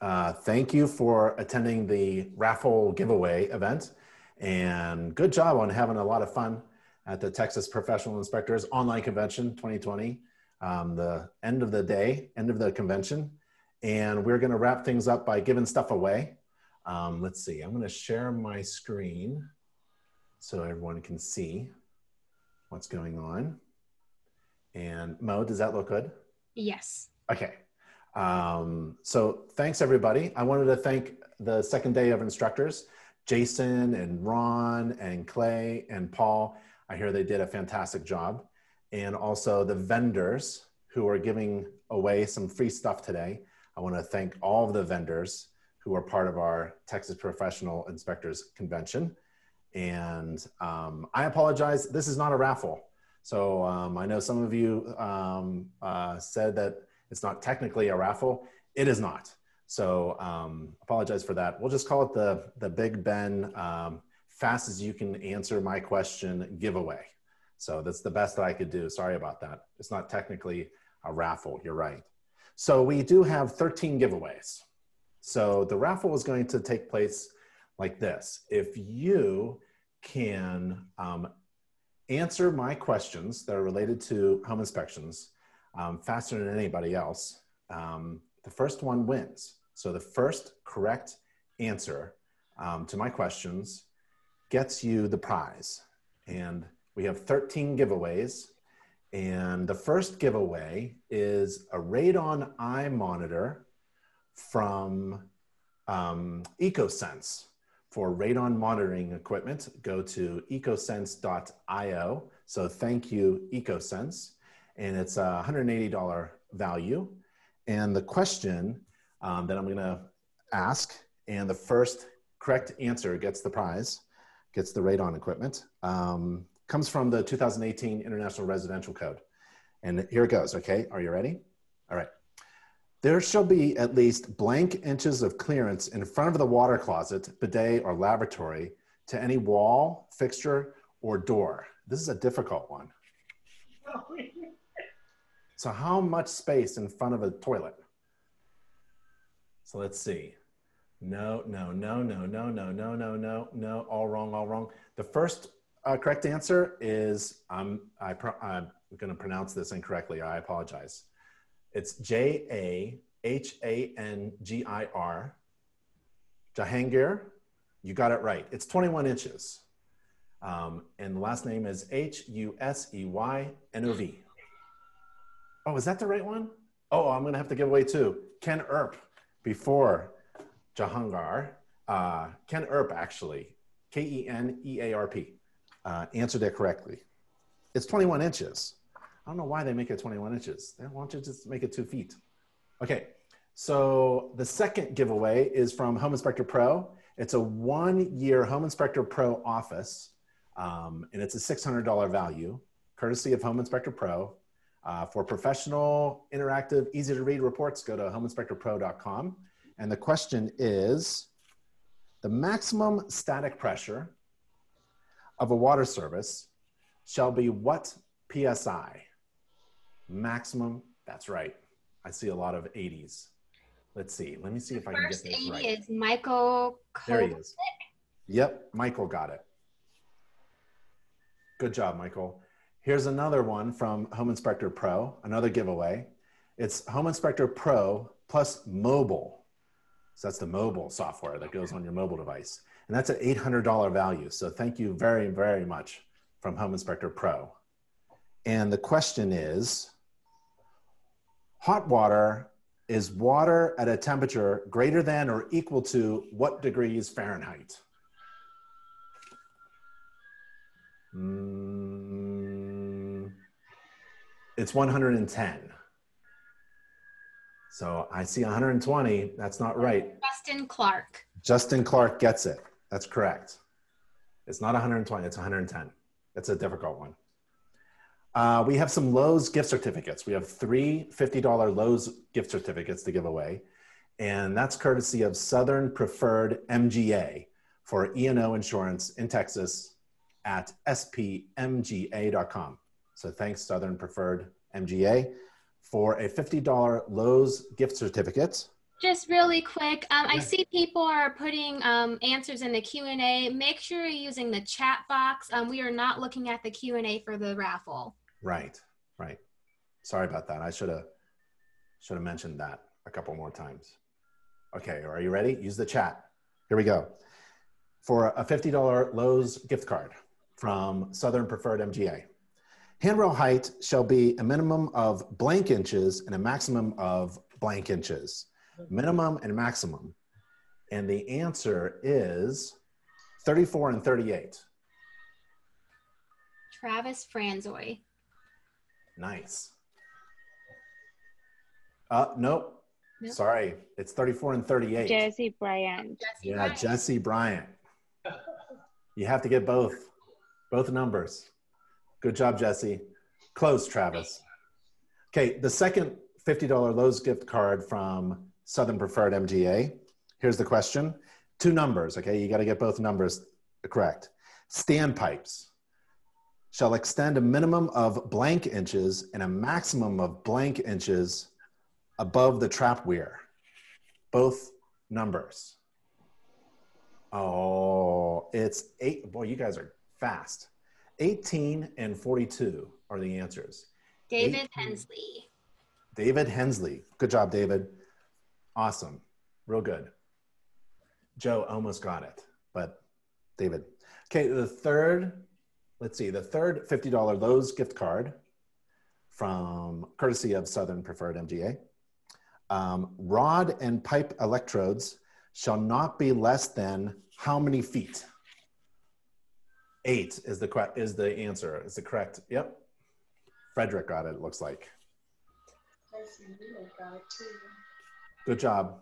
Uh, thank you for attending the raffle giveaway event. And good job on having a lot of fun at the Texas Professional Inspectors Online Convention 2020, um, the end of the day, end of the convention. And we're going to wrap things up by giving stuff away. Um, let's see, I'm going to share my screen so everyone can see what's going on. And Mo, does that look good? Yes. Okay. Um, so thanks everybody. I wanted to thank the second day of instructors, Jason and Ron and Clay and Paul. I hear they did a fantastic job. And also the vendors who are giving away some free stuff today. I want to thank all of the vendors who are part of our Texas Professional Inspectors Convention. And um, I apologize, this is not a raffle. So um, I know some of you um, uh, said that it's not technically a raffle. It is not. So um, apologize for that. We'll just call it the, the Big Ben um, fast as you can answer my question giveaway. So that's the best that I could do. Sorry about that. It's not technically a raffle. You're right. So we do have 13 giveaways. So the raffle is going to take place like this. If you can um, answer my questions that are related to home inspections um, faster than anybody else, um, the first one wins. So the first correct answer um, to my questions gets you the prize. And we have 13 giveaways. And the first giveaway is a radon eye monitor from um, EcoSense. For radon monitoring equipment, go to ecosense.io. So thank you, EcoSense and it's a $180 value. And the question um, that I'm going to ask, and the first correct answer gets the prize, gets the radon equipment, um, comes from the 2018 International Residential Code. And here it goes, okay? Are you ready? All right. There shall be at least blank inches of clearance in front of the water closet, bidet, or lavatory to any wall, fixture, or door. This is a difficult one. So how much space in front of a toilet? So let's see. No, no, no, no, no, no, no, no, no, no, all wrong, all wrong. The first uh, correct answer is, um, I I'm going to pronounce this incorrectly. I apologize. It's J A H A N G I R. Jahangir, you got it right. It's 21 inches. Um, and the last name is H U S E Y N O V. Oh, is that the right one? Oh, I'm going to have to give away two. Ken Earp before Jahangir. Uh, Ken Earp, actually, K E N E A R P, uh, answered it correctly. It's 21 inches. I don't know why they make it 21 inches. They don't you to just make it two feet? Okay, so the second giveaway is from Home Inspector Pro. It's a one year Home Inspector Pro office, um, and it's a $600 value, courtesy of Home Inspector Pro. Uh, for professional, interactive, easy to read reports, go to homeinspectorpro.com. And the question is the maximum static pressure of a water service shall be what PSI? Maximum, that's right. I see a lot of 80s. Let's see. Let me see if I can get this right. First is Michael There he is. Yep, Michael got it. Good job, Michael. Here's another one from Home Inspector Pro, another giveaway. It's Home Inspector Pro plus mobile. So that's the mobile software that goes on your mobile device. And that's an $800 value. So thank you very, very much from Home Inspector Pro. And the question is, hot water is water at a temperature greater than or equal to what degrees Fahrenheit? Mm, it's 110. So I see 120. That's not right. Justin Clark. Justin Clark gets it. That's correct. It's not 120, it's 110. It's a difficult one. Uh, we have some Lowe's gift certificates. We have three $50 Lowe's gift certificates to give away. And that's courtesy of Southern Preferred MGA for E&O insurance in Texas at spmga.com. So thanks, Southern Preferred MGA, for a $50 Lowe's gift certificate. Just really quick, um, I see people are putting um, answers in the Q and A. Make sure you're using the chat box. Um, we are not looking at the Q and A for the raffle. Right, right. Sorry about that. I should have should have mentioned that a couple more times. Okay, are you ready? Use the chat. Here we go. For a $50 Lowe's gift card from Southern Preferred MGA. Handrail height shall be a minimum of blank inches and a maximum of blank inches. Minimum and maximum. And the answer is 34 and 38. Travis Franzoy. Nice. Uh, nope. Nope. Sorry. It's 34 and 38. Jesse Bryant. Jesse yeah, Bryant. Jesse Bryant. You have to get both, both numbers. Good job, Jesse. Close, Travis. Okay, the second $50 Lowe's gift card from Southern Preferred MGA. Here's the question. Two numbers, okay? You got to get both numbers correct. Standpipes shall extend a minimum of blank inches and a maximum of blank inches above the trap weir. Both numbers. Oh, it's eight. Boy, you guys are fast. 18 and 42 are the answers. David 18. Hensley. David Hensley. Good job, David. Awesome. Real good. Joe almost got it, but David. Okay, the third, let's see, the third $50 Lowe's gift card from courtesy of Southern Preferred MGA. Um, rod and pipe electrodes shall not be less than how many feet? Eight is the is the answer. Is the correct? Yep. Frederick got it. It looks like. Good job.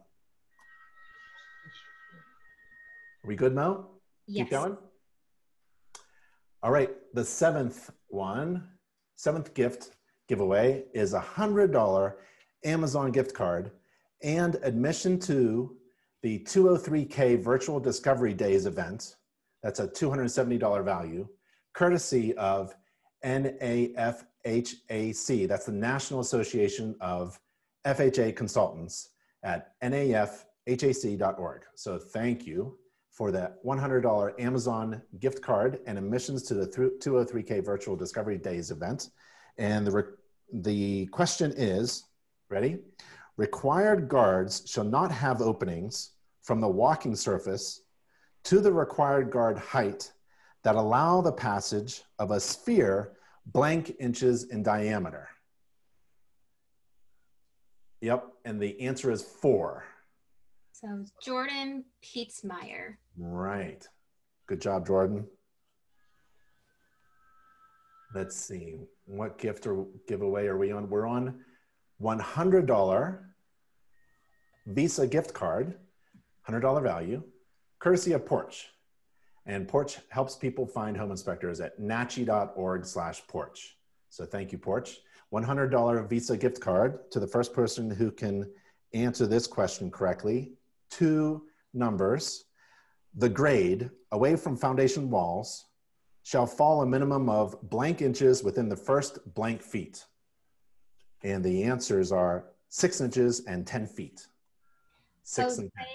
Are we good, Mo? Yes. Keep going. All right. The seventh one, seventh gift giveaway is a hundred dollar Amazon gift card and admission to the 203K Virtual Discovery Days event. That's a $270 value, courtesy of NAFHAC. That's the National Association of FHA Consultants at nafhac.org. So thank you for that $100 Amazon gift card and admissions to the 203K Virtual Discovery Days event. And the, the question is ready? Required guards shall not have openings from the walking surface to the required guard height that allow the passage of a sphere blank inches in diameter. Yep, and the answer is four. So Jordan Pietzmeyer. Right. Good job, Jordan. Let's see. What gift or giveaway are we on? We're on $100 Visa gift card, $100 value, courtesy of Porch. And Porch helps people find home inspectors at nachi.org slash porch. So thank you, Porch. $100 Visa gift card to the first person who can answer this question correctly. Two numbers. The grade away from foundation walls shall fall a minimum of blank inches within the first blank feet. And the answers are six inches and 10 feet. Six so and 10.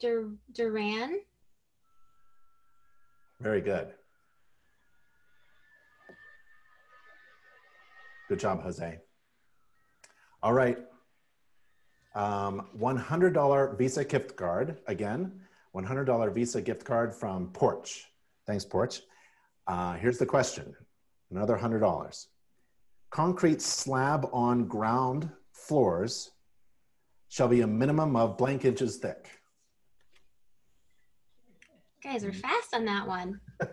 Dur- Duran. Very good. Good job, Jose. All right. Um, $100 Visa gift card. Again, $100 Visa gift card from Porch. Thanks, Porch. Uh, here's the question another $100. Concrete slab on ground floors shall be a minimum of blank inches thick. Guys are fast on that one.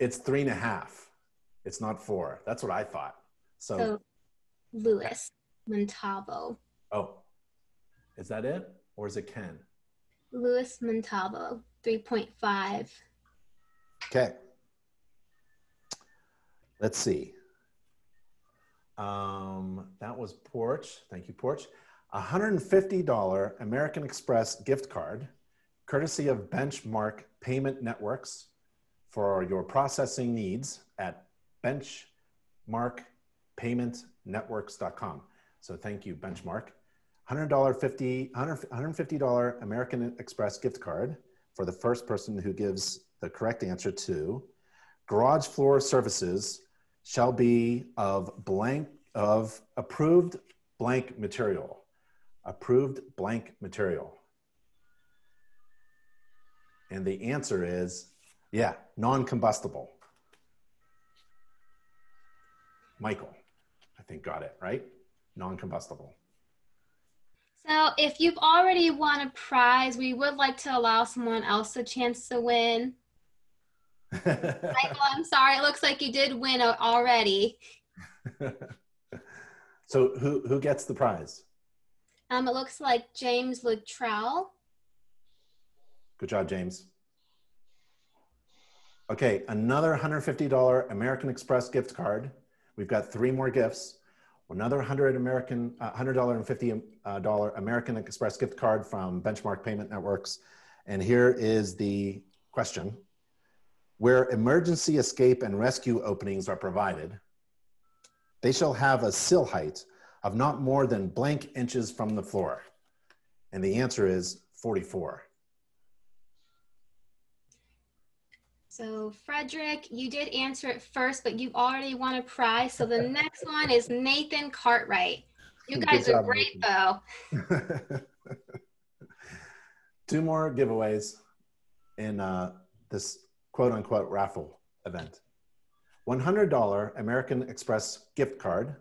it's three and a half. It's not four. That's what I thought. So, So Louis Montalvo. oh, is that it? Or is it Ken? Louis Montalvo, 3.5. Okay. Let's see. Um, that was Porch. Thank you, Porch. $150 American Express gift card, courtesy of Benchmark Payment Networks for your processing needs at benchmarkpaymentnetworks.com. So thank you, Benchmark. $100 50 $150 American Express gift card for the first person who gives the correct answer to garage floor services shall be of blank of approved blank material approved blank material and the answer is yeah non-combustible michael i think got it right non-combustible so if you've already won a prize, we would like to allow someone else a chance to win. Michael, I'm sorry. It looks like you did win already. so who who gets the prize? Um, it looks like James Luttrell. Good job, James. Okay, another $150 American Express gift card. We've got three more gifts another 100 American, uh, $100 uh, American Express gift card from Benchmark Payment Networks. And here is the question. Where emergency escape and rescue openings are provided, they shall have a sill height of not more than blank inches from the floor. And the answer is 44. So Frederick, you did answer it first, but you've already won a prize. So the next one is Nathan Cartwright. You guys job, are great Nathan. though. Two more giveaways in uh, this quote unquote raffle event. $100 American Express gift card,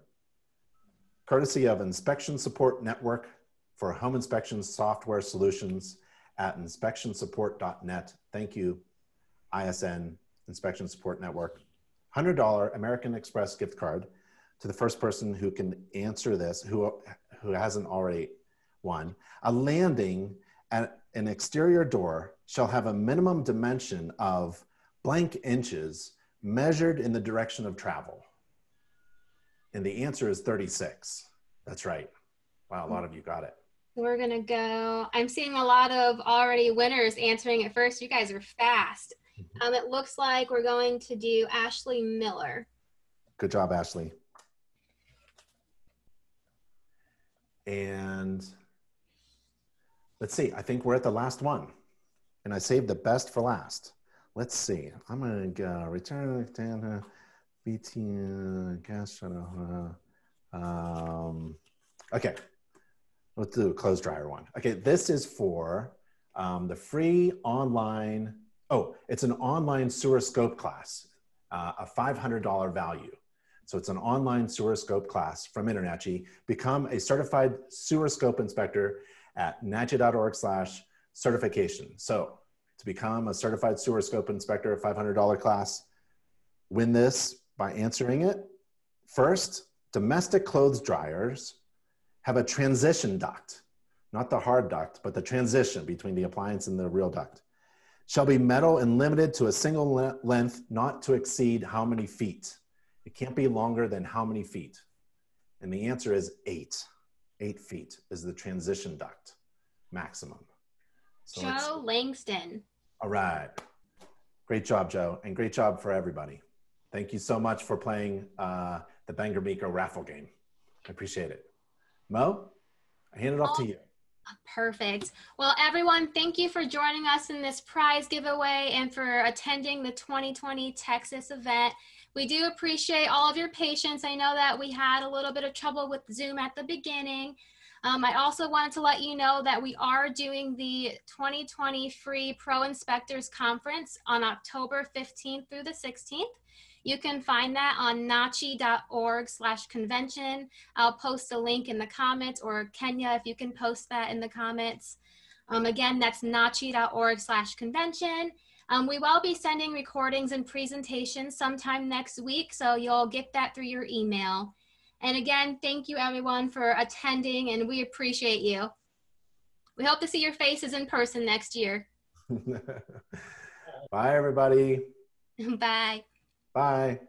courtesy of Inspection Support Network for home inspection software solutions at inspectionsupport.net. Thank you, ISN Inspection Support Network, $100 American Express gift card to the first person who can answer this, who, who hasn't already won. A landing at an exterior door shall have a minimum dimension of blank inches measured in the direction of travel. And the answer is 36. That's right. Wow, a lot of you got it. We're going to go. I'm seeing a lot of already winners answering it first. You guys are fast. Um, it looks like we're going to do Ashley Miller. Good job, Ashley. And let's see, I think we're at the last one. And I saved the best for last. Let's see. I'm going to go return to BT gas um, okay. Let's do a clothes dryer one. Okay, this is for um, the free online Oh, it's an online sewer scope class, uh, a $500 value. So it's an online sewer scope class from InterNACHI. Become a certified sewer scope inspector at nachi.org slash certification. So to become a certified sewer scope inspector, a $500 class, win this by answering it. First, domestic clothes dryers have a transition duct, not the hard duct, but the transition between the appliance and the real duct shall be metal and limited to a single le length, not to exceed how many feet? It can't be longer than how many feet? And the answer is eight. Eight feet is the transition duct maximum. So Joe Langston. All right. Great job, Joe, and great job for everybody. Thank you so much for playing uh, the Ben Gromicko raffle game. I appreciate it. Mo, I hand it off oh. to you. Perfect. Well, everyone, thank you for joining us in this prize giveaway and for attending the 2020 Texas event. We do appreciate all of your patience. I know that we had a little bit of trouble with Zoom at the beginning. Um, I also wanted to let you know that we are doing the 2020 Free Pro Inspectors Conference on October 15th through the 16th. You can find that on nachi.org slash convention. I'll post a link in the comments or Kenya, if you can post that in the comments. Um, again, that's nachi.org slash convention. Um, we will be sending recordings and presentations sometime next week, so you'll get that through your email. And again, thank you everyone for attending and we appreciate you. We hope to see your faces in person next year. Bye, everybody. Bye. Bye.